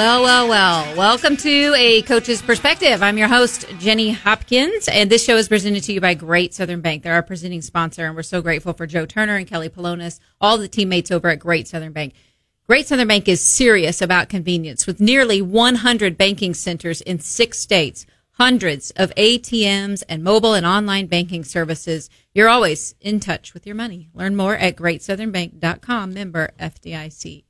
Well, well, well. Welcome to A Coach's Perspective. I'm your host, Jenny Hopkins, and this show is presented to you by Great Southern Bank. They're our presenting sponsor, and we're so grateful for Joe Turner and Kelly Polonis, all the teammates over at Great Southern Bank. Great Southern Bank is serious about convenience with nearly 100 banking centers in six states, hundreds of ATMs and mobile and online banking services. You're always in touch with your money. Learn more at greatsouthernbank.com, member FDIC.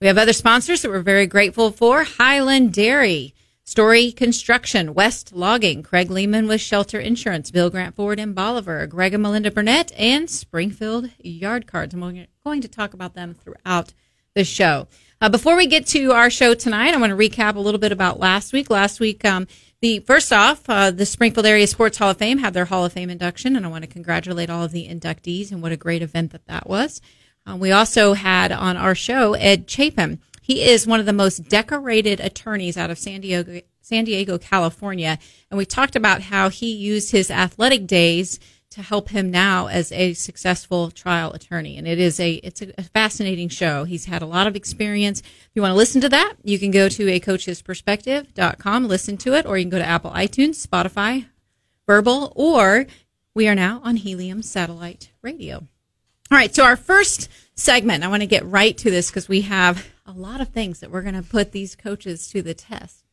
We have other sponsors that we're very grateful for. Highland Dairy, Story Construction, West Logging, Craig Lehman with Shelter Insurance, Bill Grant Ford and Bolivar, Greg and Melinda Burnett, and Springfield Yard Cards. And we're going to talk about them throughout the show. Uh, before we get to our show tonight, I want to recap a little bit about last week. Last week, um, the first off, uh, the Springfield Area Sports Hall of Fame had their Hall of Fame induction, and I want to congratulate all of the inductees and what a great event that that was. Uh, we also had on our show Ed Chapin. He is one of the most decorated attorneys out of San Diego, San Diego, California, and we talked about how he used his athletic days to help him now as a successful trial attorney. And it is a it's a fascinating show. He's had a lot of experience. If you want to listen to that, you can go to a coachesperspective.com, listen to it, or you can go to Apple iTunes, Spotify, Verbal, or we are now on Helium Satellite Radio. All right, so our first segment, I want to get right to this because we have a lot of things that we're going to put these coaches to the test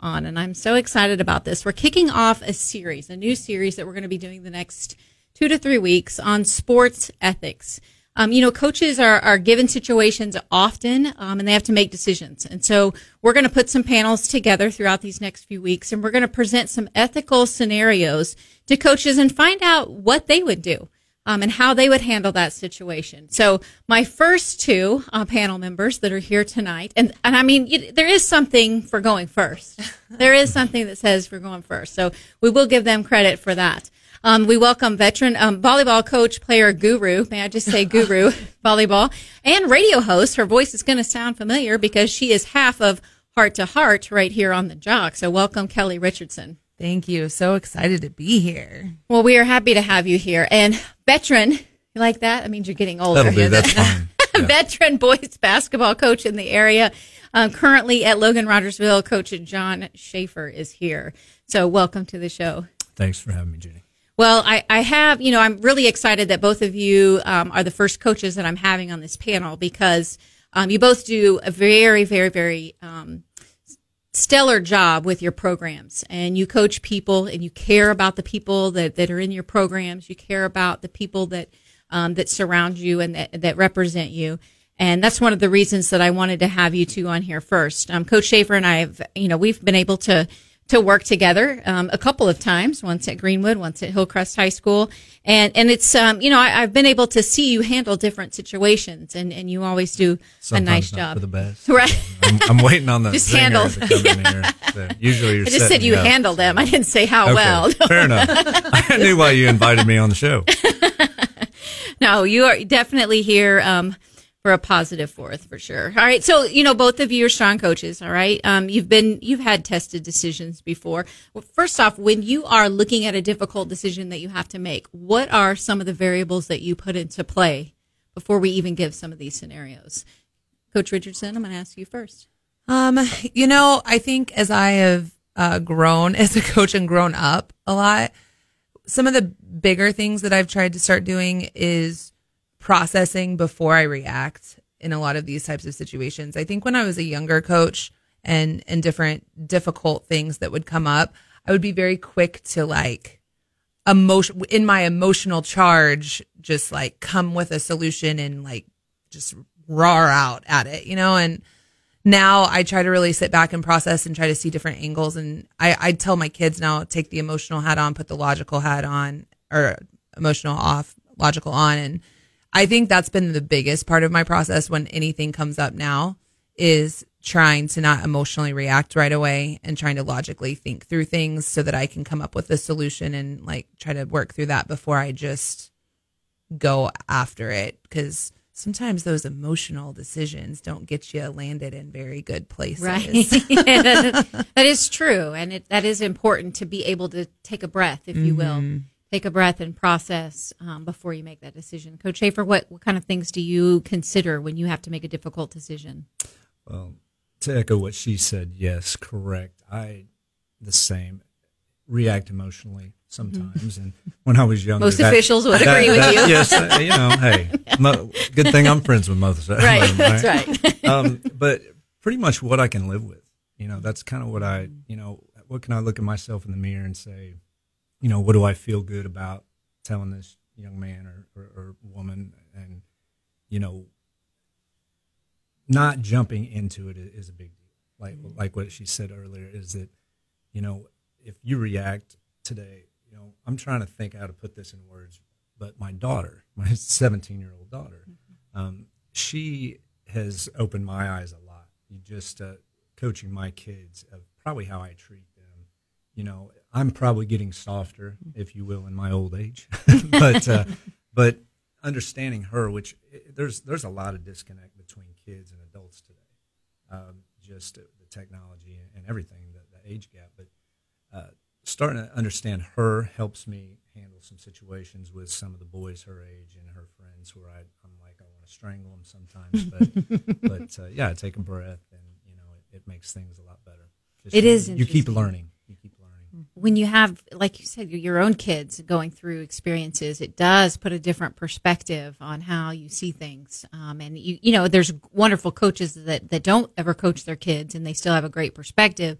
on. And I'm so excited about this. We're kicking off a series, a new series that we're going to be doing the next two to three weeks on sports ethics. Um, you know, coaches are, are given situations often, um, and they have to make decisions. And so we're going to put some panels together throughout these next few weeks, and we're going to present some ethical scenarios to coaches and find out what they would do um, and how they would handle that situation. So my first two uh, panel members that are here tonight, and, and I mean, you, there is something for going first. there is something that says we're going first. So we will give them credit for that. Um, we welcome veteran um, volleyball coach, player, guru. May I just say guru volleyball and radio host. Her voice is going to sound familiar because she is half of Heart to Heart right here on the Jock. So welcome, Kelly Richardson. Thank you. So excited to be here. Well, we are happy to have you here. And veteran, you like that? That means you're getting older. That'll. That's fine. Yeah. veteran boys basketball coach in the area. Um, currently at Logan Rogersville, Coach John Schaefer is here. So welcome to the show. Thanks for having me, Jenny. Well, I, I have, you know, I'm really excited that both of you um, are the first coaches that I'm having on this panel because um, you both do a very, very, very um, stellar job with your programs and you coach people and you care about the people that, that are in your programs. You care about the people that, um, that surround you and that, that represent you. And that's one of the reasons that I wanted to have you two on here first. Um, Coach Schaefer and I have, you know, we've been able to, to work together um, a couple of times, once at Greenwood, once at Hillcrest High School. And, and it's, um, you know, I, have been able to see you handle different situations and, and you always do Sometimes a nice job. For the best. Right. I'm, I'm waiting on the Just handle. to come in here. So usually you're I just said you up. handle them. I didn't say how Okay, well. Fair enough. I knew why you invited me on the show. no, you are definitely here um, for a positive fourth for sure. All right, so you know both of you are strong coaches. All right, um, you've been you've had tested decisions before. Well, first off, when you are looking at a difficult decision that you have to make, what are some of the variables that you put into play before we even give some of these scenarios? Coach Richardson, I'm going to ask you first. Um, you know, I think as I have uh, grown as a coach and grown up a lot, some of the bigger things that I've tried to start doing is processing before I react in a lot of these types of situations. I think when I was a younger coach and and different difficult things that would come up, I would be very quick to like emotion in my emotional charge just like come with a solution and like just roar out at it, you know, and now I try to really sit back and process and try to see different angles. And I, I tell my kids now, take the emotional hat on, put the logical hat on, or emotional off, logical on. And I think that's been the biggest part of my process when anything comes up now is trying to not emotionally react right away and trying to logically think through things so that I can come up with a solution and like try to work through that before I just go after it. Cause sometimes those emotional decisions don't get you landed in very good places. Right. that is true. And it, that is important to be able to take a breath, if you will. Mm-hmm. Mm-hmm. Take a breath and process um, before you make that decision. Coach Schaefer, what, what kind of things do you consider when you have to make a difficult decision? Well, to echo what she said, yes, correct. I the same react emotionally sometimes, and when I was younger, Most that- officials would that- agree with that- you. Yes, uh, you know, hey, mo- good thing I'm friends with most them. Right, that's right. um, but pretty much what I can live with. You know, that's kind of what I, you know, what can I look at myself in the mirror and say, you know, what do I feel good about telling this young man or, or, or woman? And, you know, not jumping into it is a big deal. Like, like what she said earlier is that, you know, if you react today, you know, I'm trying to think how to put this in words, but my daughter, my 17 year old daughter, um, she has opened my eyes a lot. You just uh, coaching my kids of probably how I treat them. You know, I'm probably getting softer, if you will, in my old age, but uh, but understanding her, which eh, there's there's a lot of disconnect between kids and adults today. Um, just the technology and everything, the, the age gap, but uh, starting to understand her helps me handle some situations with some of the boys her age and her friends where I, I'm like I want to strangle them sometimes, but but uh, yeah, I take a breath and you know it, it makes things a lot better. Just It you, is You keep learning. You keep learning. when you have, like you said, your own kids going through experiences, it does put a different perspective on how you see things. Um, and you, you know, there's wonderful coaches that, that don't ever coach their kids and they still have a great perspective.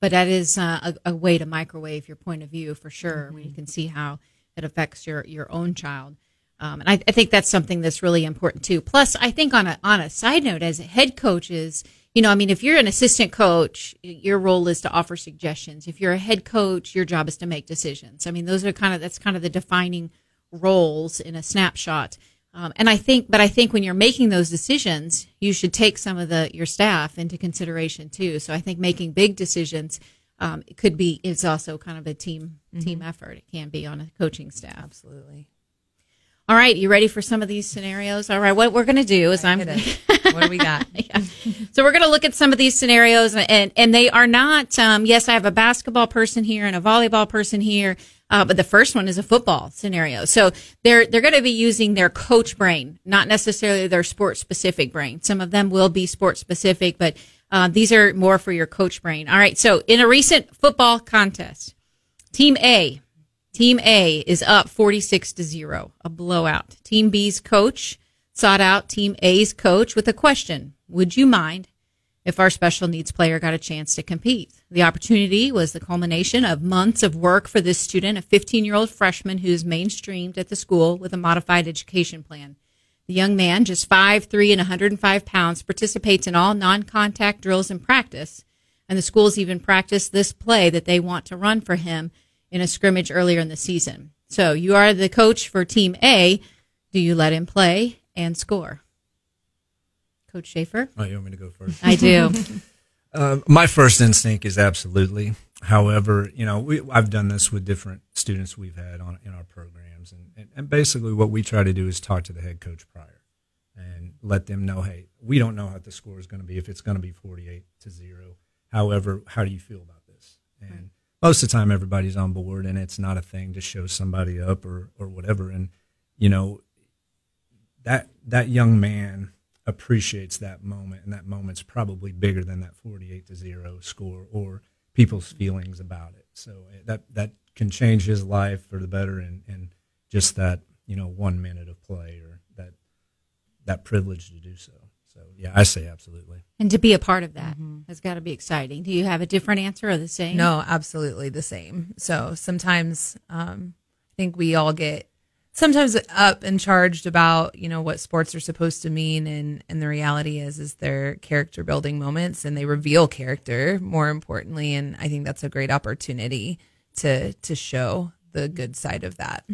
But that is uh, a, a way to microwave your point of view for sure when you can see how it affects your, your own child. Um, and I, I think that's something that's really important too. Plus, I think on a on a side note, as head coaches, you know, I mean, if you're an assistant coach, your role is to offer suggestions. If you're a head coach, your job is to make decisions. I mean, those are kind of that's kind of the defining roles in a snapshot. Um, and I think, but I think when you're making those decisions, you should take some of the your staff into consideration too. So I think making big decisions um, it could be is also kind of a team team effort. It can be on a coaching staff. Absolutely. All right, you ready for some of these scenarios? All right, what we're going to do is I'm what do we got? so we're going to look at some of these scenarios, and and they are not. Um, yes, I have a basketball person here and a volleyball person here, uh, but the first one is a football scenario. So they're they're going to be using their coach brain, not necessarily their sport specific brain. Some of them will be sport specific, but uh, these are more for your coach brain. All right. So in a recent football contest, Team A Team A is up 46 to 0, a blowout. Team B's coach sought out Team A's coach with a question Would you mind if our special needs player got a chance to compete? The opportunity was the culmination of months of work for this student, a 15 year old freshman who's mainstreamed at the school with a modified education plan. The young man, just 5'3 and 105 pounds, participates in all non contact drills and practice. And the schools even practice this play that they want to run for him in a scrimmage earlier in the season. So you are the coach for Team A. Do you let him play and score? Coach Schaefer? Oh, you want me to go first? I do. Um, my first instinct is absolutely. However, you know, we, I've done this with different students we've had on in our programs, and, and, and basically what we try to do is talk to the head coach prior and let them know, hey, we don't know what the score is going to be if it's going to be forty-eight to zero. However, how do you feel about this? And most of the time, everybody's on board, and it's not a thing to show somebody up or or whatever. And you know, that that young man appreciates that moment and that moment's probably bigger than that 48 to 0 score or people's feelings about it so eh, that that can change his life for the better and and just that you know one minute of play or that that privilege to do so so yeah i say absolutely and to be a part of that has got to be exciting. Do you have a different answer or the same? No, absolutely the same. So sometimes um, I think we all get sometimes up and charged about you know what sports are supposed to mean, and and the reality is is they're character building moments, and they reveal character more importantly. And I think that's a great opportunity to to show the good side of that.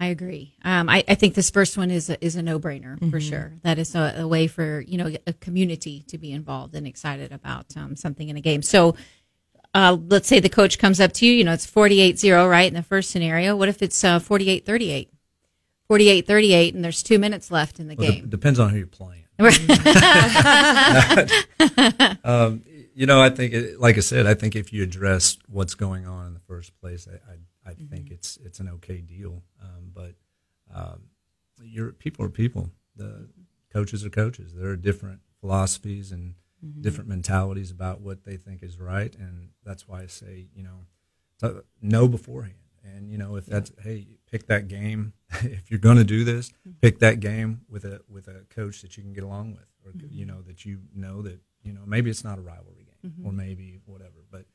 I agree. Um, I, I think this first one is a, is a no brainer for sure. That is a, a way for you know a community to be involved and excited about um, something in a game. So, uh, let's say the coach comes up to you. You know, it's 48-0, right? In the first scenario, what if it's uh, 48-38? 48-38, and there's two minutes left in the well, game. it depends on who you're playing um, you know i think it, like i said i think if you address what's going on in the first place i i, I think mm-hmm. it's it's an okay deal. Um, but um, your people are people. The coaches are coaches. There are different philosophies and mm-hmm. different mentalities about what they think is right, and that's why I say, you know, know beforehand. And you know, if that's hey, pick that game. if you're going to do this, mm-hmm. pick that game with a with a coach that you can get along with, or you know that you know that you know maybe it's not a rivalry game, or maybe whatever. But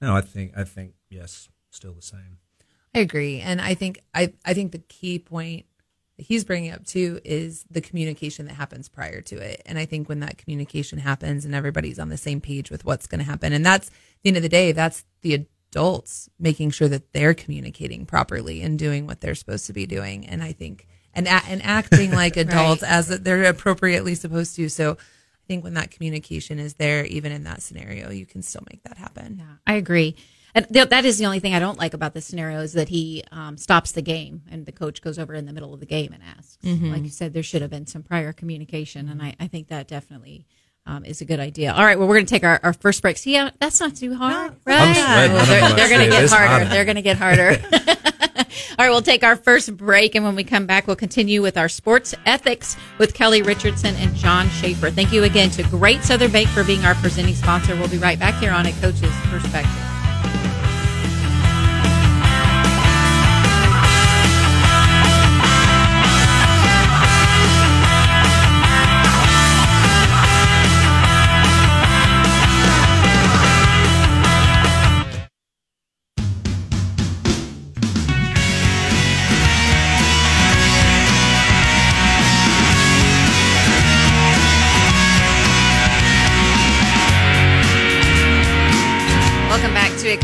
no, I think I think yes, still the same. I agree, and I think I I think the key point that he's bringing up too is the communication that happens prior to it. And I think when that communication happens and everybody's on the same page with what's going to happen, and that's at the end of the day, that's the adults making sure that they're communicating properly and doing what they're supposed to be doing. And I think and a- and acting like adults as they're appropriately supposed to. So I think when that communication is there, even in that scenario, you can still make that happen. Yeah, I agree. And th- that is the only thing I don't like about this scenario is that he um, stops the game and the coach goes over in the middle of the game and asks. Like you said, there should have been some prior communication, and I, I think that definitely um, is a good idea. All right, well, we're going to take our, our first break. See, yeah, that's not too hard, right? I'm. Well, I don't know they're they're going to get harder. hot. They're going to get harder. All right, we'll take our first break, and when we come back, we'll continue with our sports ethics with Kelly Richardson and John Schaefer. Thank you again to Great Southern Bank for being our presenting sponsor. We'll be right back here on A Coach's Perspective.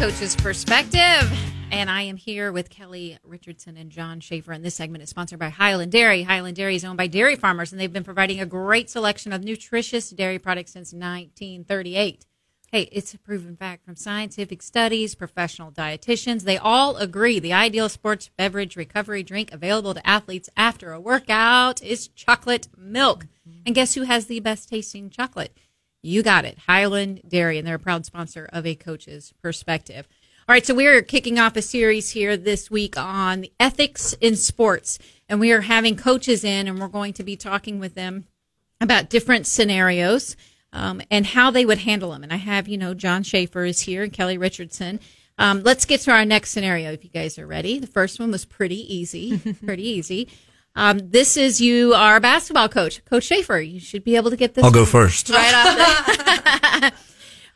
Coach's Perspective. And I am here with Kelly Richardson and John Schaefer. And this segment is sponsored by Highland Dairy. Highland Dairy is owned by dairy farmers, and they've been providing a great selection of nutritious dairy products since 1938. Hey, it's a proven fact from scientific studies, professional dietitians. They all agree the ideal sports beverage recovery drink available to athletes after a workout is chocolate milk. And guess who has the best tasting chocolate? You got it. Highland Dairy, and they're a proud sponsor of A Coach's Perspective. All right, so we're kicking off a series here this week on the ethics in sports, and we are having coaches in, and we're going to be talking with them about different scenarios um, and how they would handle them. And I have, you know, John Schaefer is here and Kelly Richardson. Um, let's get to our next scenario if you guys are ready. The first one was pretty easy, pretty easy. Um, this is you are a basketball coach, Coach Schaefer. You should be able to get this. I'll go first. right off. The-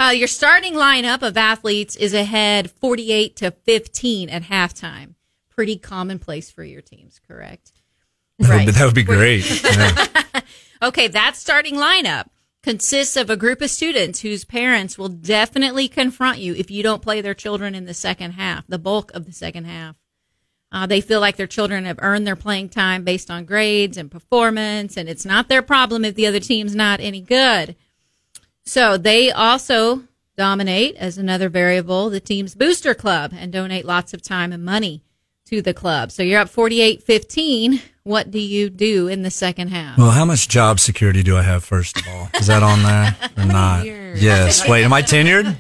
uh, your starting lineup of athletes is ahead 48 to 15 at halftime. Pretty commonplace for your teams, correct? That would, that would be great. Yeah. Okay, that starting lineup consists of a group of students whose parents will definitely confront you if you don't play their children in the second half, the bulk of the second half. Uh, they feel like their children have earned their playing time based on grades and performance, and it's not their problem if the other team's not any good. So they also dominate as another variable the team's booster club and donate lots of time and money to the club. So you're up 48 15. What do you do in the second half? Well, how much job security do I have, first of all? Is that on there or not? Yes. Wait, am I tenured?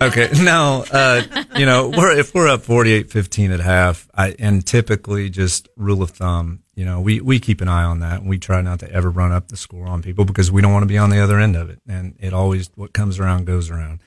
Okay. No, uh, you know, we're, if we're up 48 15 at half, I, and typically just rule of thumb, you know, we, we keep an eye on that and we try not to ever run up the score on people because we don't want to be on the other end of it. And it always, what comes around goes around.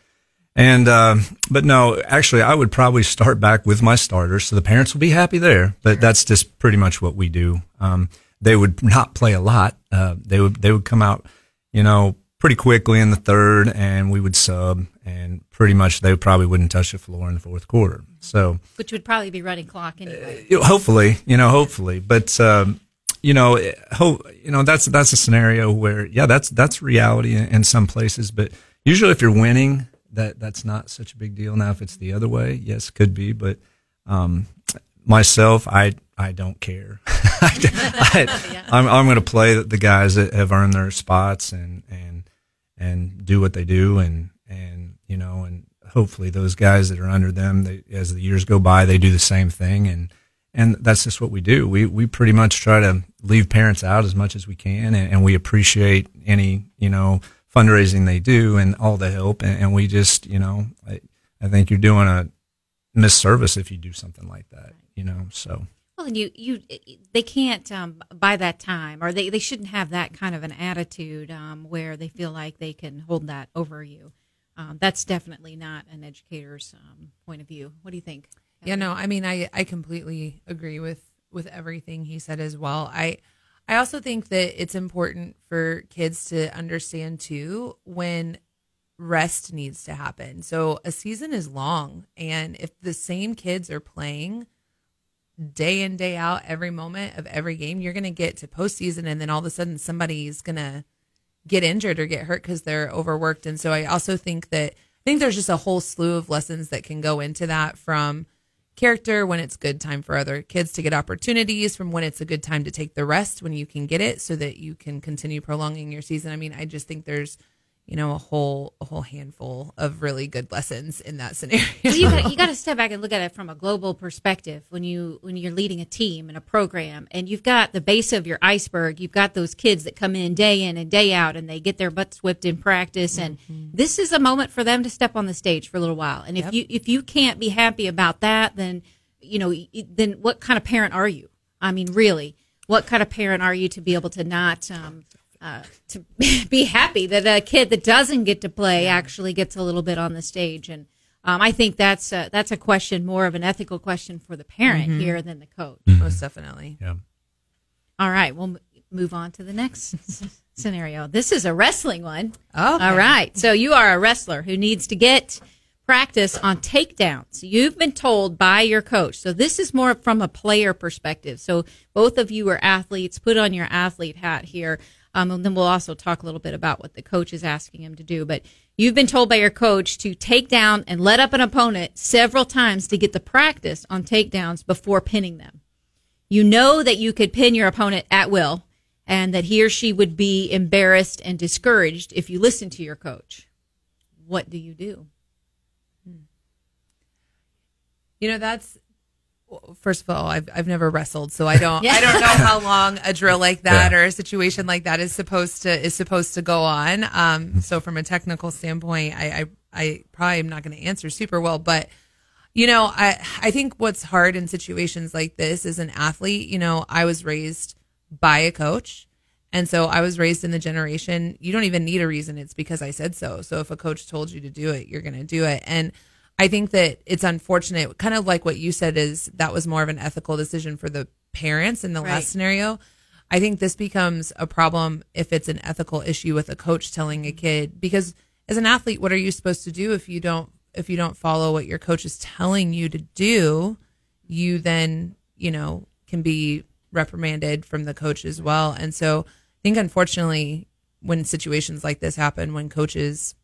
And, um, but no, actually, I would probably start back with my starters. So the parents will be happy there, but that's just pretty much what we do. Um, they would not play a lot. Uh, they would, they would come out, you know, pretty quickly in the third and we would sub and pretty much they probably wouldn't touch the floor in the fourth quarter. So, Which would probably be running clock anyway. know, hopefully, you know, hopefully, but, um, you know, it- ho- you know, that's, that's a scenario where, yeah, that's, that's reality in, in some places, but usually if you're winning, that, that's not such a big deal. Now, if it's the other way, yes, could be, but, um, myself, I, I don't care. I, I'm, I'm going to play the guys that have earned their spots and, and, and do what they do. And, and, you know, and hopefully those guys that are under them, they, as the years go by, they do the same thing. And, and that's just what we do. We, we pretty much try to leave parents out as much as we can. And, and we appreciate any, you know, fundraising they do and all the help. And, and we just, you know, I, I think you're doing a misservice if you do something like that, you know, so. Well, and you, you, they can't um, that time, or they, they shouldn't have that kind of an attitude um, where they feel like they can hold that over you. Um, that's definitely not an educator's um, point of view. What do you think? Yeah, no, I mean, I I completely agree with with everything he said as well. I I also think that it's important for kids to understand too when rest needs to happen. So a season is long, and if the same kids are playing day in day out every moment of every game, you're going to get to postseason, and then all of a sudden somebody's going to get injured or get hurt because they're overworked. And so I also think that I think there's just a whole slew of lessons that can go into that from character when it's good time for other kids to get opportunities from when it's a good time to take the rest when you can get it so that you can continue prolonging your season. I mean, I just think there's you know, a whole a whole handful of really good lessons in that scenario. well, you got you got to step back and look at it from a global perspective when you when you're leading a team and a program, and you've got the base of your iceberg. You've got those kids that come in day in and day out, and they get their butts whipped in practice, and mm-hmm. this is a moment for them to step on the stage for a little while. And if yep. you if you can't be happy about that, then you know then what kind of parent are you? I mean, really, what kind of parent are you to be able to not um, uh, to be happy that a kid that doesn't get to play actually gets a little bit on the stage. And um, I think that's a, that's a question, more of an ethical question for the parent mm-hmm. here than the coach. Mm-hmm. Most definitely. Yeah. All right, we'll move on to the next scenario. This is a wrestling one. Oh. Okay. All right. So you are a wrestler who needs to get practice on takedowns. You've been told by your coach. So this is more from a player perspective. So both of you are athletes. Put on your athlete hat here. Um, and then we'll also talk a little bit about what the coach is asking him to do. But you've been told by your coach to take down and let up an opponent several times to get the practice on takedowns before pinning them. You know that you could pin your opponent at will and that he or she would be embarrassed and discouraged if you listen to your coach. What do you do? You know, that's first of all, I've I've never wrestled, so I don't yeah. I don't know how long a drill like that yeah. or a situation like that is supposed to is supposed to go on. Um, so from a technical standpoint, I I, I probably am not going to answer super well, but you know, I I think what's hard in situations like this as an athlete, you know, I was raised by a coach. And so I was raised in the generation, you don't even need a reason. It's because I said so. So if a coach told you to do it, you're going to do it. And I think that it's unfortunate, kind of like what you said is that was more of an ethical decision for the parents in the right. last scenario. I think this becomes a problem if it's an ethical issue with a coach telling a kid because as an athlete, what are you supposed to do if you don't if you don't follow what your coach is telling you to do? You then, you know, can be reprimanded from the coach as well. And so I think unfortunately when situations like this happen, when coaches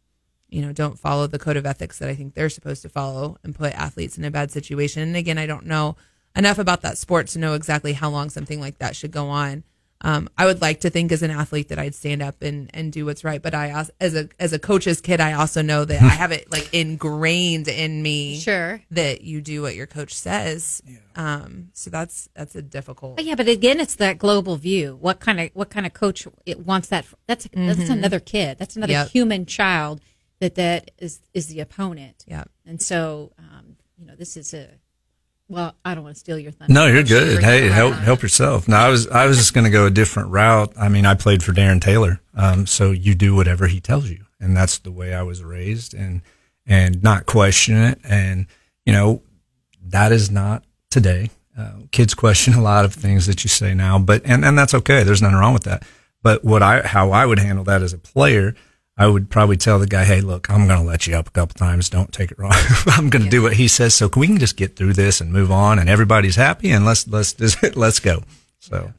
you know, don't follow the code of ethics that I think they're supposed to follow and put athletes in a bad situation. And again, I don't know enough about that sport to know exactly how long something like that should go on. Um, I would like to think as an athlete that I'd stand up and, and do what's right, but I as a as a coach's kid, I also know that I have it like ingrained in me. Sure, that you do what your coach says. Yeah. Um, so that's that's a difficult. But yeah, but again, it's that global view. What kind of what kind of coach it wants that? That's mm-hmm. that's another kid. That's another yep. human child that that is is the opponent. Yeah. And so, um, you know, this is a well, I don't want to steal your thunder. No, you're good. Hey, help help yourself. No, I was I was just going to go a different route. I mean, I played for Darren Taylor, um, so you do whatever he tells you, and that's the way I was raised, and and not question it, and you know, that is not today. Uh, kids question a lot of things that you say now, but and and that's okay. There's nothing wrong with that. But what I how I would handle that as a player I would probably tell the guy, "Hey, look, I'm going to let you up a couple times. Don't take it wrong. I'm going to yeah. do what he says. So we can just get through this and move on, and everybody's happy, and let's let's just let's go." So.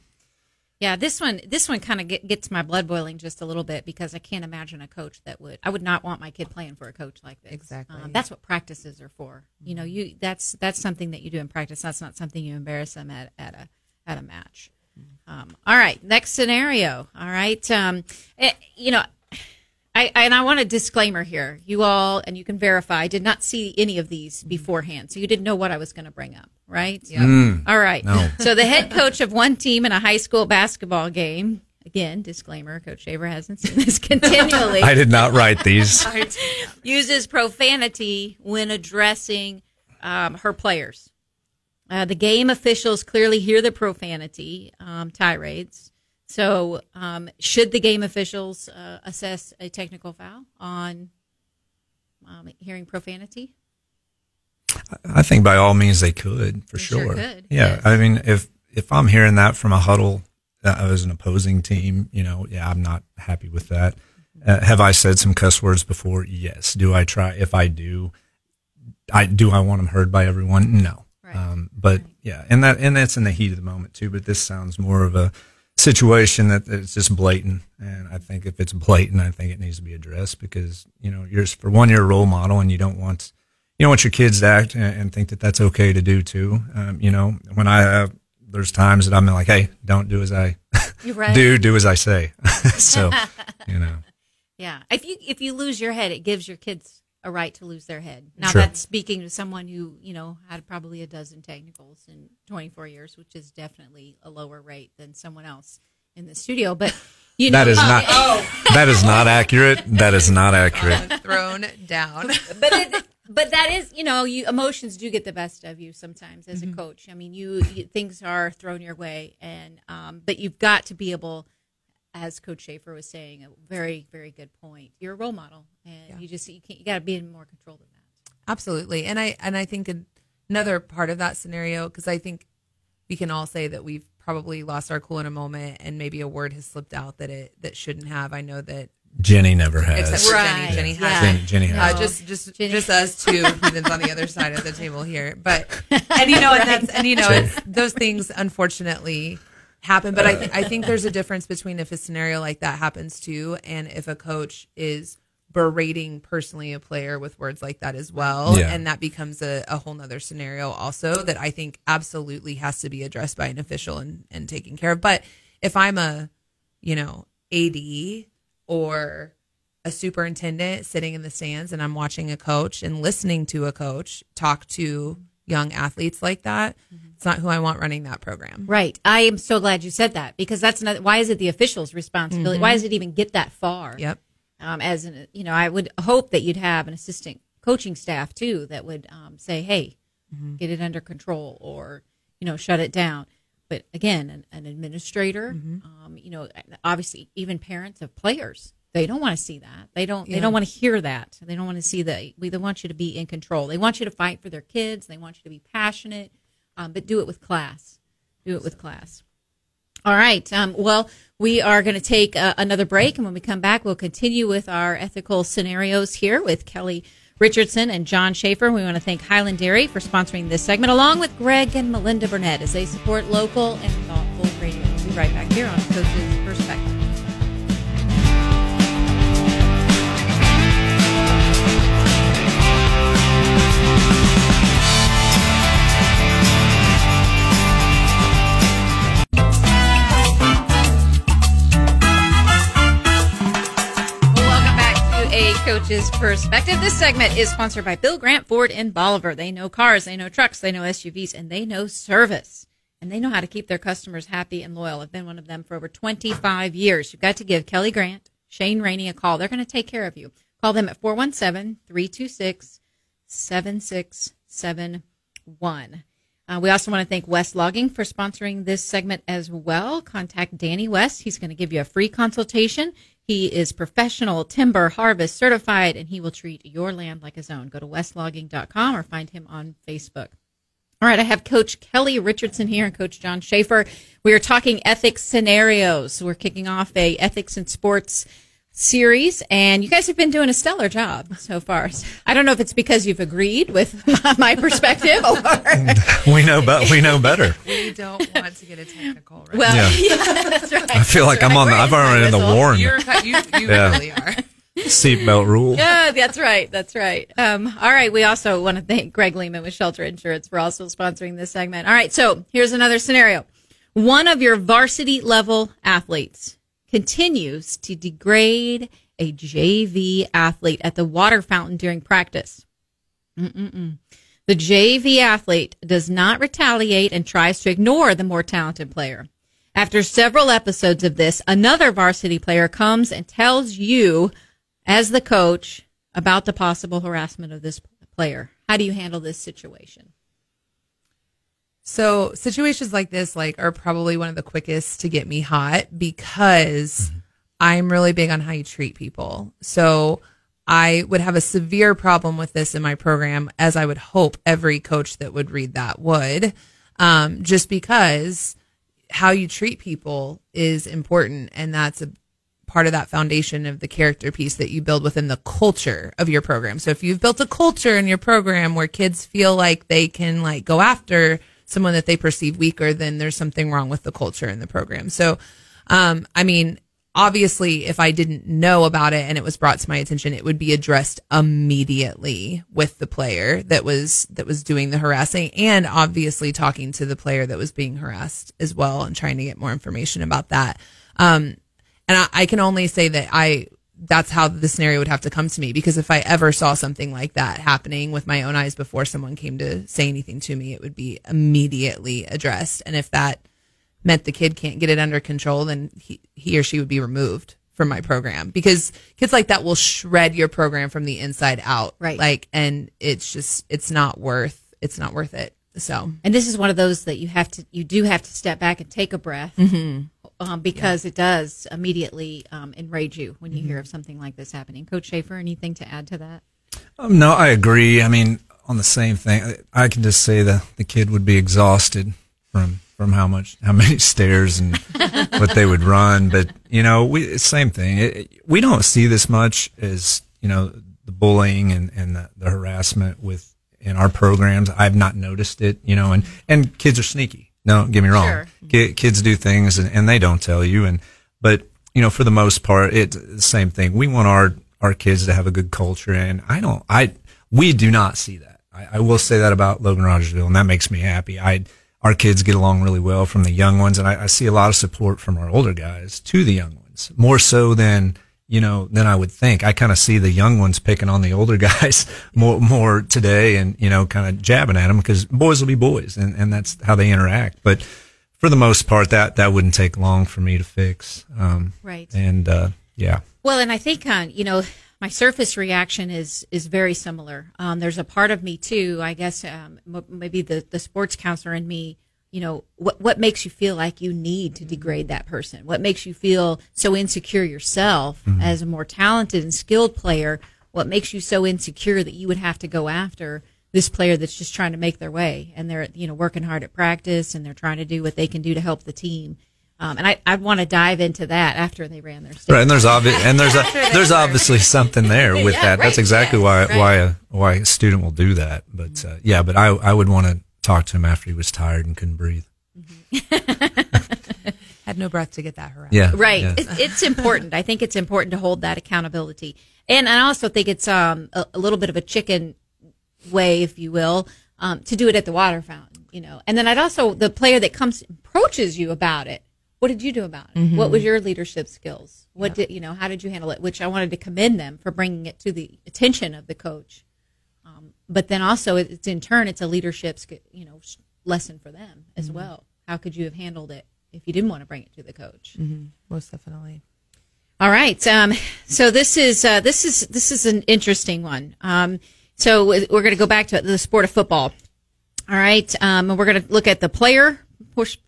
Yeah, this one this one kind of get, gets my blood boiling just a little bit because I can't imagine a coach that would I would not want my kid playing for a coach like this. Exactly. Um, that's what practices are for. Mm-hmm. You know, you that's that's something that you do in practice. That's not something you embarrass them at at a at a match. Mm-hmm. Um, all right, next scenario. All right, um, it, eh, you know, I, and I want a disclaimer here. You all, and you can verify, I did not see any of these beforehand. So you didn't know what I was going to bring up, right? Yeah. Mm, all right. No. So the head coach of one team in a high school basketball game, again, disclaimer, Coach Schaefer hasn't seen this continually. I did not write these. uses profanity when addressing um, her players. Uh, the game officials clearly hear the profanity um, tirades. So, um, should the game officials uh, assess a technical foul on um, hearing profanity? I think by all means they could for They sure sure. could, Yeah, yes. I mean if if I'm hearing that from a huddle uh, as an opposing team, you know, yeah, I'm not happy with that. Uh, have I said some cuss words before? Yes. Do I try? If I do, I do. I want them heard by everyone? No. Right. Um, but yeah, and that and that's in the heat of the moment too. But this sounds more of a situation that it's just blatant, and I think if it's blatant, I think it needs to be addressed because you know you're for one, you're a role model, and you don't want you don't want your kids to act and, and think that that's okay to do too. Um, you know, when I have there's times that I'm like, hey, don't do as I right. do, do as I say. so, you know, Yeah. If you if you lose your head, it gives your kids a right to lose their head. Now Sure. that's speaking to someone who, you know, had probably a dozen technicals in 24 years, which is definitely a lower rate than someone else in the studio, but you know that is not Oh. that is not accurate. That is not accurate. Thrown down. but it, but that is you know you emotions do get the best of you sometimes as a coach i mean you, you things are thrown your way and um, but you've got to be able as coach schaefer was saying a very very good point you're a role model and you just you, can't, you got to be in more control than that Absolutely. And I and I think another part of that scenario because I think we can all say that we've probably lost our cool in a moment and maybe a word has slipped out that it that shouldn't have. I know that Jenny never has. except for Right. Jenny, Jenny Yeah. has. Jenny, Jenny has. Uh, just just Jenny. just us two heathens on the other side of the table here. But and you know and that's and you know it's, those things unfortunately happen. But I uh. th- I think there's a difference between if a scenario like that happens too and if a coach is berating personally a player with words like that as well Yeah. and that becomes a, a whole nother scenario also that i think absolutely has to be addressed by an official and, and taken care of but if i'm a you know ad or a superintendent sitting in the stands and I'm watching a coach and listening to a coach talk to young athletes like that, it's not who I want running that program. right. I am so glad you said that because that's not why is it the official's responsibility? Why does it even get that far? Yep. um, as an you know i would hope that you'd have an assistant coaching staff too that would um, say hey get it under control or you know shut it down. But again an, an administrator um, you know obviously even parents of players they don't want to see that they don't they don't want to hear that they don't want to see that we they want you to be in control they want you to fight for their kids they want you to be passionate um, but do it with class do it with class all right. Um, well, we are going to take uh, another break, and when we come back, we'll continue with our ethical scenarios here with Kelly Richardson and John Schaefer. We want to thank Highland Dairy for sponsoring this segment, along with Greg and Melinda Burnett, as they support local and thoughtful radio. We'll be right back here on Coach's Perspective. Coach's Perspective. This segment is sponsored by Bill Grant Ford in Bolivar. They know cars, they know trucks, they know SUVs, and they know service. And they know how to keep their customers happy and loyal. I've been one of them for over 25 years. You've got to give Kelly Grant, Shane Rainey a call. They're going to take care of you. Call them at 417 326 7671. Uh, we also want to thank West Logging for sponsoring this segment as well. Contact Danny West. He's going to give you a free consultation. He is professional timber harvest certified and he will treat your land like his own. Go to westlogging.com or find him on Facebook. All right, I have Coach Kelly Richardson here and Coach John Schaefer. We are talking ethics scenarios. We're kicking off a ethics in sports series, and you guys have been doing a stellar job so far. I don't know if it's because you've agreed with my perspective, or we know, but we know better. We don't want to get a technical, right? well, Yeah. yeah, that's right. I feel like I'm on. The, I've already in the warn You're, you you Yeah. really are. seatbelt rule. Yeah, that's right. That's right. Um, all right. We also want to thank Greg Lehman with Shelter Insurance for also sponsoring this segment. All right. So here's another scenario. One of your varsity level athletes continues to degrade a JV athlete at the water fountain during practice. Mm-mm-mm. The JV athlete does not retaliate and tries to ignore the more talented player. After several episodes of this, another varsity player comes and tells you, as the coach, about the possible harassment of this player. How do you handle this situation? So situations like this, like, are probably one of the quickest to get me hot because I'm really big on how you treat people. So I would have a severe problem with this in my program, as I would hope every coach that would read that would, um, just because how you treat people is important, and that's a part of that foundation of the character piece that you build within the culture of your program. So if you've built a culture in your program where kids feel like they can like go after someone that they perceive weaker, then there's something wrong with the culture in the program. So, um, I mean, obviously if I didn't know about it and it was brought to my attention, it would be addressed immediately with the player that was, that was doing the harassing and obviously talking to the player that was being harassed as well and trying to get more information about that. Um, and I, I can only say that I, that's how the scenario would have to come to me because if I ever saw something like that happening with my own eyes before someone came to say anything to me, it would be immediately addressed. And if that meant the kid can't get it under control, then he, he or she would be removed from my program because kids like that will shred your program from the inside out. Right. Like, and it's just, it's not worth, it's not worth it. So, And this is one of those that you have to, you do have to step back and take a breath mm-hmm. Um, because it does immediately um, enrage you when you hear of something like this happening. Coach Schaefer, anything to add to that? Um, no, I agree. I mean, on the same thing, I can just say that the kid would be exhausted from from how much how many stairs and what they would run. But you know, we same thing. It, we don't see this much as you know the bullying and and the, the harassment with in our programs. I've not noticed it. You know, and and kids are sneaky. Don't get me wrong. Sure. Ki- Kids do things and, and they don't tell you. And but you know, for the most part, it's the same thing. We want our our kids to have a good culture, and I don't. I we do not see that. I, I will say that about Logan Rogersville, and that makes me happy. I our kids get along really well from the young ones, and I, I see a lot of support from our older guys to the young ones, more so than you know than I would think. I kind of see the young ones picking on the older guys more more today, and you know, kind of jabbing at them because boys will be boys, and and that's how they interact. But for the most part, that that wouldn't take long for me to fix. Um, Right. And uh, yeah. Well, and I think uh, you know my surface reaction is is very similar. Um, there's a part of me too. I guess um, m- maybe the the sports counselor in me. You know what what makes you feel like you need to degrade that person? What makes you feel so insecure yourself as a more talented and skilled player? What makes you so insecure that you would have to go after this player that's just trying to make their way and they're you know working hard at practice and they're trying to do what they can do to help the team? Um, and I, I'd want to dive into that after they ran their state Right, and there's obvi- and there's a, there's obviously something there with Yeah, that. That's exactly yeah, why right. why a why a student will do that. But uh, yeah, but I I would want to talk to him after he was tired and couldn't breathe. had no breath to get that harassed. Yeah, Right. yeah. It, it's important. I think it's important to hold that accountability. And I also think it's um, a, a little bit of a chicken way, if you will, um, to do it at the water fountain, you know. And then I'd also, the player that comes, approaches you about it, what did you do about it? What was your leadership skills? What did, you know, how did you handle it? Which I wanted to commend them for bringing it to the attention of the coach. But then also, it's in turn, it's a leadership, you know, lesson for them as well. How could you have handled it if you didn't want to bring it to the coach? Most definitely. All right. Um, so this is uh, this is this is an interesting one. Um, so we're going to go back to the sport of football. All right. Um, and we're going to look at the player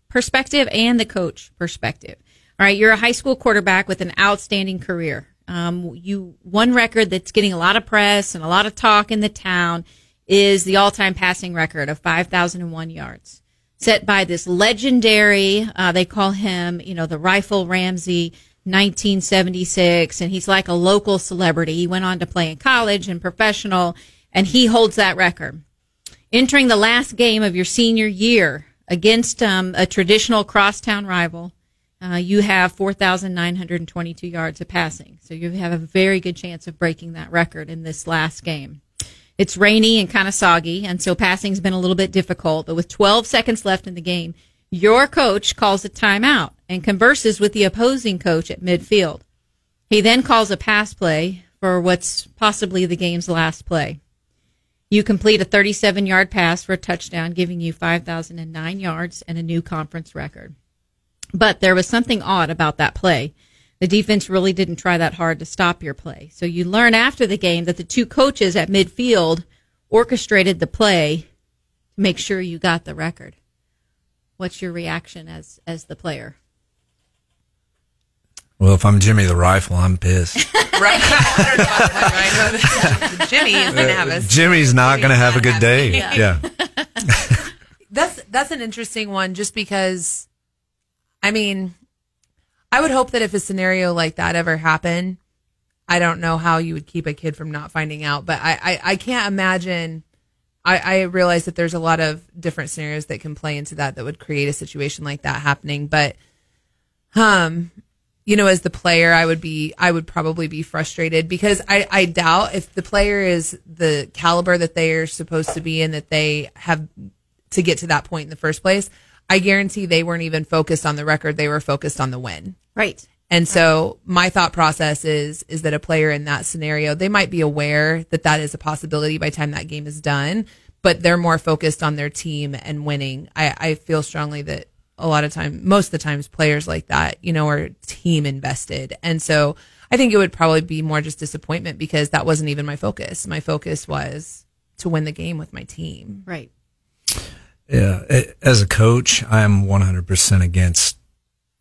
perspective and the coach perspective. All right. You're a high school quarterback with an outstanding career. Um, you one record that's getting a lot of press and a lot of talk in the town is the all-time passing record of 5,001 yards set by this legendary, uh, they call him, you know, the Rifle Ramsey, 1976, and he's like a local celebrity. He went on to play in college and professional, and he holds that record. Entering the last game of your senior year against um, a traditional crosstown rival, uh, you have 4,922 yards of passing. So you have a very good chance of breaking that record in this last game. It's rainy and kind of soggy, and so passing's been a little bit difficult. But with 12 seconds left in the game, your coach calls a timeout and converses with the opposing coach at midfield. He then calls a pass play for what's possibly the game's last play. You complete a 37 yard pass for a touchdown, giving you 5,009 yards and a new conference record. But there was something odd about that play. The defense really didn't try that hard to stop your play. So you learn after the game that the two coaches at midfield orchestrated the play to make sure you got the record. what's your reaction as as the player? Well, if I'm Jimmy the Rifle, I'm pissed. right. Jimmy is gonna have a uh, Jimmy's not going to have a good day. Yeah. That's that's an interesting one just because I mean I would hope that if a scenario like that ever happened, I don't know how you would keep a kid from not finding out, but I, I, I can't imagine I, I realize that there's a lot of different scenarios that can play into that that would create a situation like that happening. But um you know, as the player, I would be, I would probably be frustrated because I, I doubt if the player is the caliber that they are supposed to be and that they have to get to that point in the first place. I guarantee they weren't even focused on the record. They were focused on the win. Right. And so my thought process is, is that a player in that scenario, they might be aware that that is a possibility by the time that game is done, but they're more focused on their team and winning. I, I feel strongly that a lot of time, most of the times players like that, you know, are team invested. And so I think it would probably be more just disappointment because that wasn't even my focus. My focus was to win the game with my team. Right. Yeah. As a coach, I am 100% against,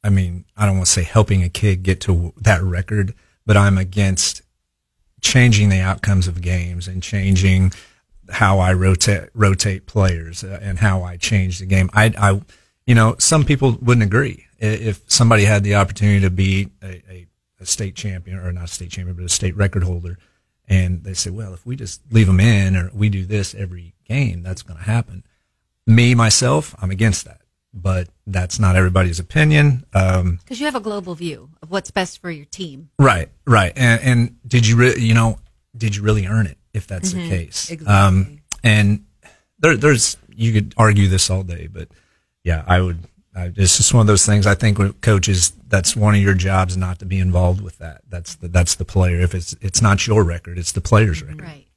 I mean, I don't want to say helping a kid get to that record, but I'm against changing the outcomes of games and changing how I rotate, rotate players uh, and how I change the game. I, I, you know, some people wouldn't agree. If somebody had the opportunity to be a, a, a state champion, or not a state champion, but a state record holder, and they say, well, if we just leave them in or we do this every game, that's going to happen. Me, myself, I'm against that. But that's not everybody's opinion. Because um, you have a global view of what's best for your team. Right, right. And, and did you, re- you know, did you really earn it if that's mm-hmm. the case? Exactly. Um, and there, there's, you could argue this all day, but yeah, I would. I, it's just one of those things. I think with coaches, that's one of your jobs not to be involved with that. That's the that's the player. If it's it's not your record, it's the player's record. Right.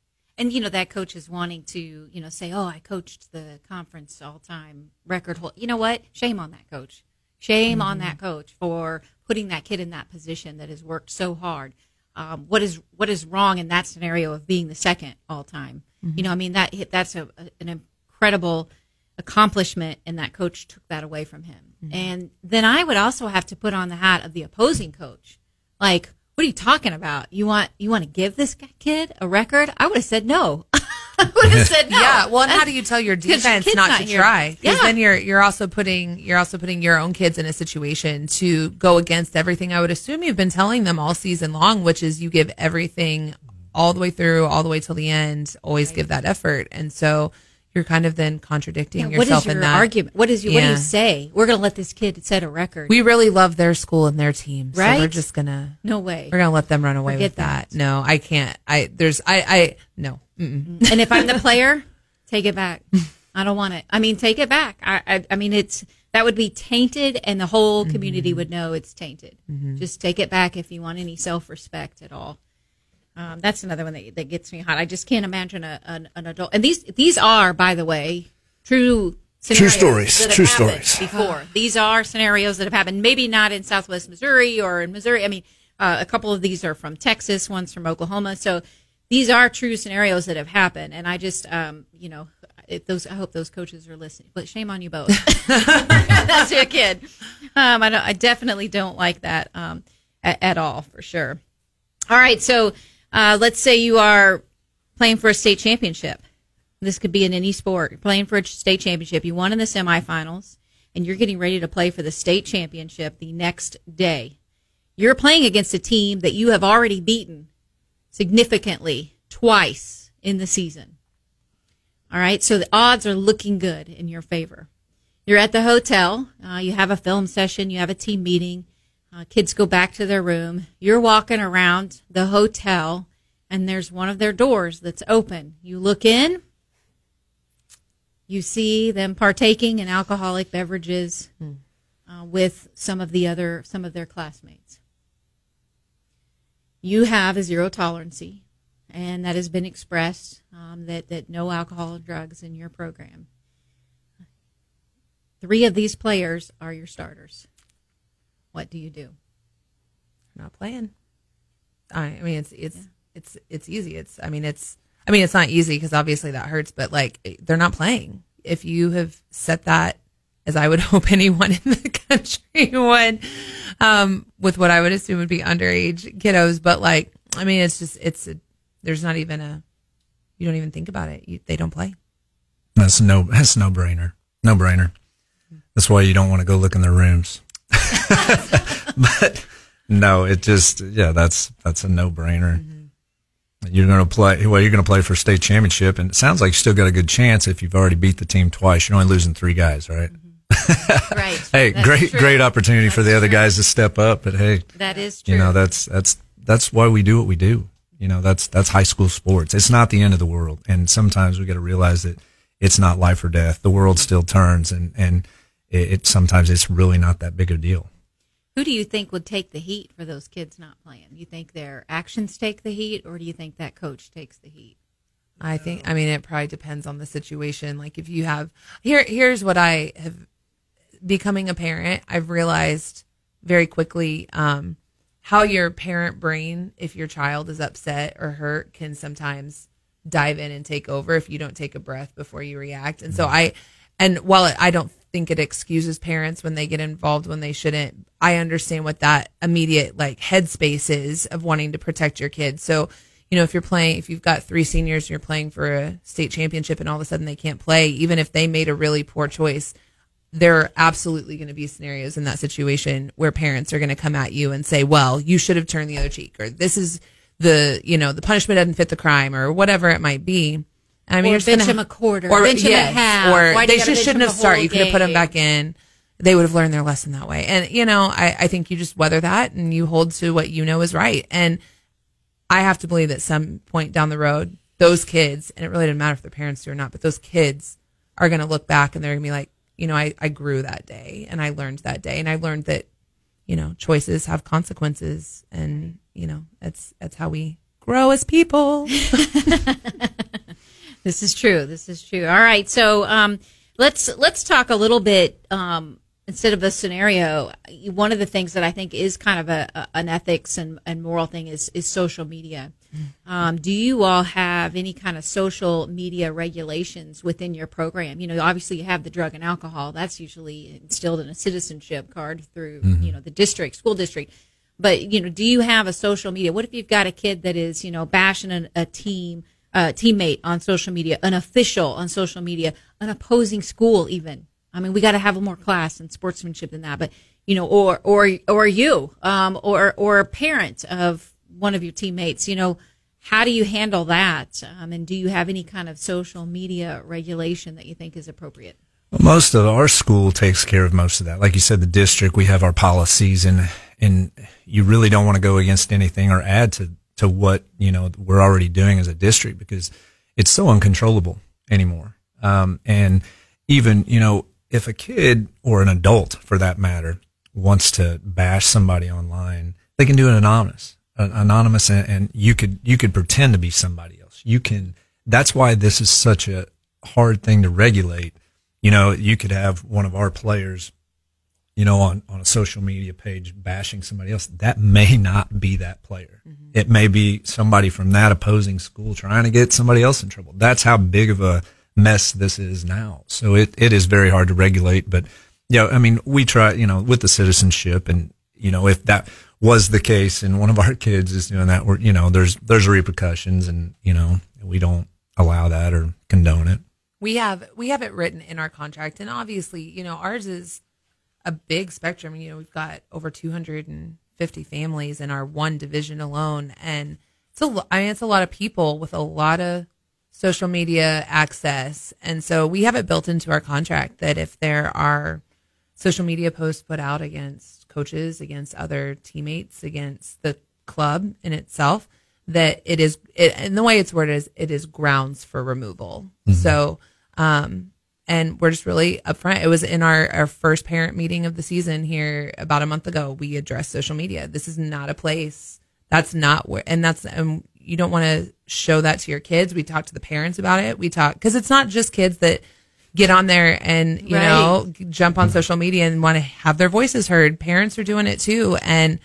And you know that coach is wanting to you know say, oh, I coached the conference all time record hold. You know what? Shame on that coach. Shame mm-hmm. on that coach for putting that kid in that position that has worked so hard. Um, what is what is wrong in that scenario of being the second all time? Mm-hmm. You know, I mean that that's a, an incredible accomplishment and that coach took that away from him. Mm-hmm. And then I would also have to put on the hat of the opposing coach. Like, what are you talking about? You want you want to give this kid a record? I would have said no. I would have said no. Yeah. Well, and how do you tell your defense not, not, to here. try? Because yeah. then you're you're also putting you're also putting your own kids in a situation to go against everything. I would assume you've been telling them all season long, which is you give everything all the way through, all the way till the end. Always right. give that effort, and so you're kind of then contradicting yeah, yourself your in that argument. What is your, yeah. what do you say? We're going to let this kid set a record. We really love their school and their team, right? So we're just gonna no way. We're gonna let them run away Forget with that. that. No, I can't. I there's I I no. Mm-mm. And if I'm the player, take it back. I don't want it. I mean, take it back. I I, I mean, it's that would be tainted, and the whole community mm-hmm. would know it's tainted. Mm-hmm. Just take it back if you want any self respect at all. Um, that's another one that, that gets me hot. I just can't imagine a, an, an adult. And these these are, by the way, true true stories. True stories. Before these are scenarios that have happened. Maybe not in Southwest Missouri or in Missouri. I mean, uh, a couple of these are from Texas. One's from Oklahoma. So these are true scenarios that have happened. And I just, um, you know, those I hope those coaches are listening. But shame on you both. That's your kid. Um, I, I definitely don't like that um, at, at all, for sure. All right, so uh, let's say you are playing for a state championship. This could be in any sport. You're playing for a state championship. You won in the semifinals, and you're getting ready to play for the state championship the next day. You're playing against a team that you have already beaten significantly twice in the season. All right, so the odds are looking good in your favor. You're at the hotel. Uh, you have a film session. You have a team meeting. Uh, kids go back to their room. You're walking around the hotel, and there's one of their doors that's open. You look in. You see them partaking in alcoholic beverages hmm. uh, with some of the other some of their classmates. You have a zero tolerance, and that has been expressed um, that that no alcohol and drugs in your program. Three of these players are your starters what do you do? not playing. I, I mean, it's it's yeah. it's it's easy. It's I mean, it's I mean, it's not easy because obviously that hurts, but like they're not playing. If you have set that as I would hope anyone in the country would, um, with what I would assume would be underage kiddos. But like, I mean, it's just, it's, a, there's not even a, you don't even think about it. You, they don't play. That's no, that's no brainer. No brainer. That's why you don't want to go look in their rooms. but no, it just, yeah, that's, that's a no brainer. Mm-hmm. You're going to play, well, you're going to play for state championship. And it sounds like you still got a good chance if you've already beat the team twice. You're only losing three guys, right? Mm-hmm. right. hey, that's great, true. great opportunity that's for the other true. guys to step up. But hey, that is true. You know, that's, that's, that's why we do what we do. You know, that's, that's high school sports. It's not the end of the world. And sometimes we got to realize that it's not life or death. The world still turns and, and it, it sometimes it's really not that big a deal. Who do you think would take the heat for those kids not playing? You think their actions take the heat, or do you think that coach takes the heat? I think. I mean, it probably depends on the situation. Like if you have here, here's what I have becoming a parent. I've realized very quickly um, how your parent brain, if your child is upset or hurt, can sometimes dive in and take over if you don't take a breath before you react. And so I, and while I don't think it excuses parents when they get involved when they shouldn't. I understand what that immediate like headspace is of wanting to protect your kids. So, you know, if you're playing, if you've got three seniors and you're playing for a state championship and all of a sudden they can't play, even if they made a really poor choice, there are absolutely going to be scenarios in that situation where parents are going to come at you and say, well, you should have turned the other cheek or this is the, you know, the punishment doesn't fit the crime or whatever it might be. I mean, or bench him a quarter, or bench him a half, or Why they just shouldn't have started. You could have put him back in. They would have learned their lesson that way. And you know, I, I think you just weather that and you hold to what you know is right. And I have to believe that some point down the road, those kids, and it really doesn't matter if their parents do or not, but those kids are going to look back and they're going to be like, you know, I, I grew that day and I learned that day and I learned that, you know, choices have consequences and, you know, that's, that's how we grow as people. This is true. This is true. All right. So um, let's let's talk a little bit um, instead of a scenario. One of the things that I think is kind of a, a an ethics and, and moral thing is is social media. Um, do you all have any kind of social media regulations within your program? You know, obviously you have the drug and alcohol. That's usually instilled in a citizenship card through mm-hmm. you know the district, school district. But you know, do you have a social media? What if you've got a kid that is you know bashing a, a team? Uh, teammate on social media, an official on social media, an opposing school even. I mean, we got to have more class and sportsmanship than that. But you know, or or or you, um, or or a parent of one of your teammates. You know, how do you handle that? Um, and do you have any kind of social media regulation that you think is appropriate? Well, most of our school takes care of most of that. Like you said, the district, we have our policies and, and you really don't want to go against anything or add to to what you know we're already doing as a district because it's so uncontrollable anymore. Um, and even you know if a kid or an adult for that matter wants to bash somebody online, they can do it anonymous, anonymous, and, and you could you could pretend to be somebody else. You can. That's why this is such a hard thing to regulate. You know, you could have one of our players you know, on, on a social media page bashing somebody else, that may not be that player. Mm-hmm. It may be somebody from that opposing school trying to get somebody else in trouble. That's how big of a mess this is now. So it, it is very hard to regulate. But, yeah, I mean, we try, you know, with the citizenship and, you know, if that was the case and one of our kids is doing that, we're, you know, there's, there's repercussions and, you know, we don't allow that or condone it. We have, we have it written in our contract. And obviously, you know, ours is, a big spectrum. You know, we've got over 250 families in our one division alone, and it's a I mean it's a lot of people with a lot of social media access, and so we have it built into our contract that if there are social media posts put out against coaches, against other teammates, against the club in itself, that it is it, and the way it's worded is it is grounds for removal. Mm-hmm. So um, and we're just really upfront. It was in our, our first parent meeting of the season here about a month ago. We addressed social media. This is not a place. That's not where, and that's, um, you don't want to show that to your kids. We talk to the parents about it. We talk, cause it's not just kids that get on there and, you right. know, jump on social media and want to have their voices heard. Parents are doing it too. And,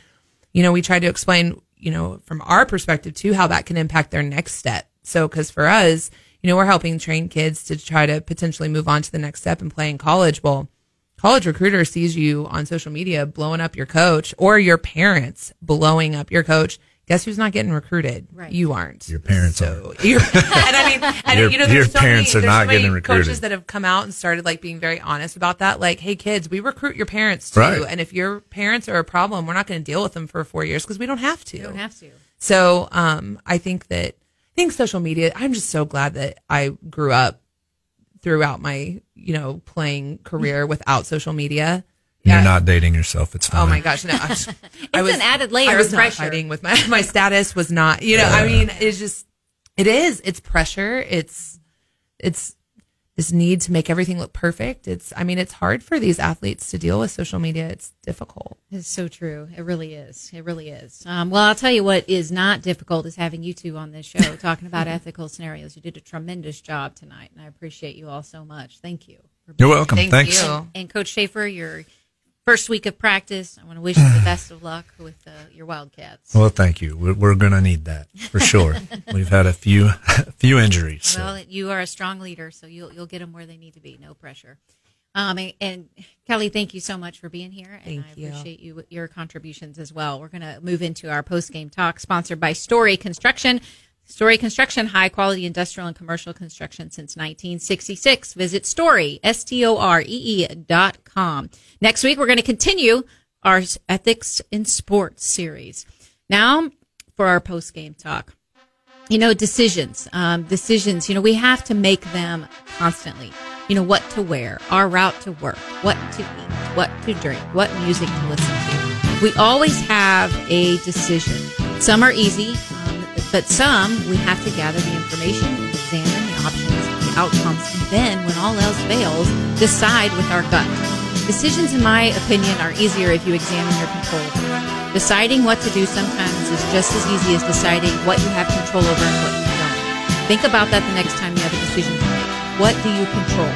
you know, we try to explain, you know, from our perspective too, how that can impact their next step. So, cause for us, you know, we're helping train kids to try to potentially move on to the next step and play in college. Well, college recruiter sees you on social media blowing up your coach or your parents blowing up your coach, guess who's not getting recruited? Right. You aren't. Your parents so, you're, and I mean, and Your- you know, there's your so parents many, are not so many getting recruited. Coaches that have come out and started like being very honest about that. Like, hey, kids, we recruit your parents too, Right. and if your parents are a problem, we're not going to deal with them for four years because we don't have to. You don't have to. So um, I think that I think social media. I'm just so glad that I grew up throughout my you know playing career without social media. You're not dating yourself. It's fine. Oh my gosh, no! I, was- I an added layer I was of not pressure. fighting with my my status was not. You know, I mean, it's just it is. It's pressure. It's it's this need to make everything look perfect. It's I mean, it's hard for these athletes to deal with social media. It's difficult. It's so true. It really is. It really is. Um, well, I'll tell you what is not difficult is having you two on this show talking about ethical scenarios. You did a tremendous job tonight, and I appreciate you all so much. Thank you. You're welcome. Thank Thanks. you. And Coach Schaefer, your first week of practice, I want to wish you the best of luck with uh, your Wildcats. Well, thank you. We're, we're going to need that for sure. We've had a few a few injuries. so- Well, you are a strong leader, so you'll you'll get them where they need to be. No pressure. Um, and, and Kelly, thank you so much for being here, and Thank I you. appreciate you your contributions as well. We're going to move into our post game talk, sponsored by Story Construction. Story Construction, high quality industrial and commercial construction since 1966. Visit Story, S T O R E E dot com. Next week, we're going to continue our Ethics in Sports series. Now, for our post game talk you know decisions um, decisions you know we have to make them constantly you know what to wear our route to work what to eat what to drink what music to listen to we always have a decision some are easy but some we have to gather the information examine the options the outcomes and then when all else fails decide with our gut decisions in my opinion are easier if you examine your control Deciding what to do sometimes is just as easy as deciding what you have control over and what you don't. Think about that the next time you have a decision to make. What do you control?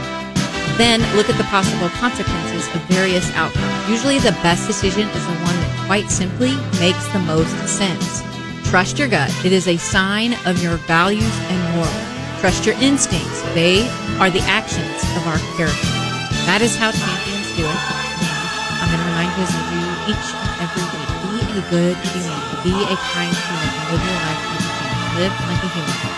Then look at the possible consequences of various outcomes. Usually the best decision is the one that quite simply makes the most sense. Trust your gut. It is a sign of your values and morals. Trust your instincts. They are the actions of our character. That is how champions do it. I'm going to remind you of you each and every week. Be a good human. Be a kind human. Live your life like a human. Live like a human.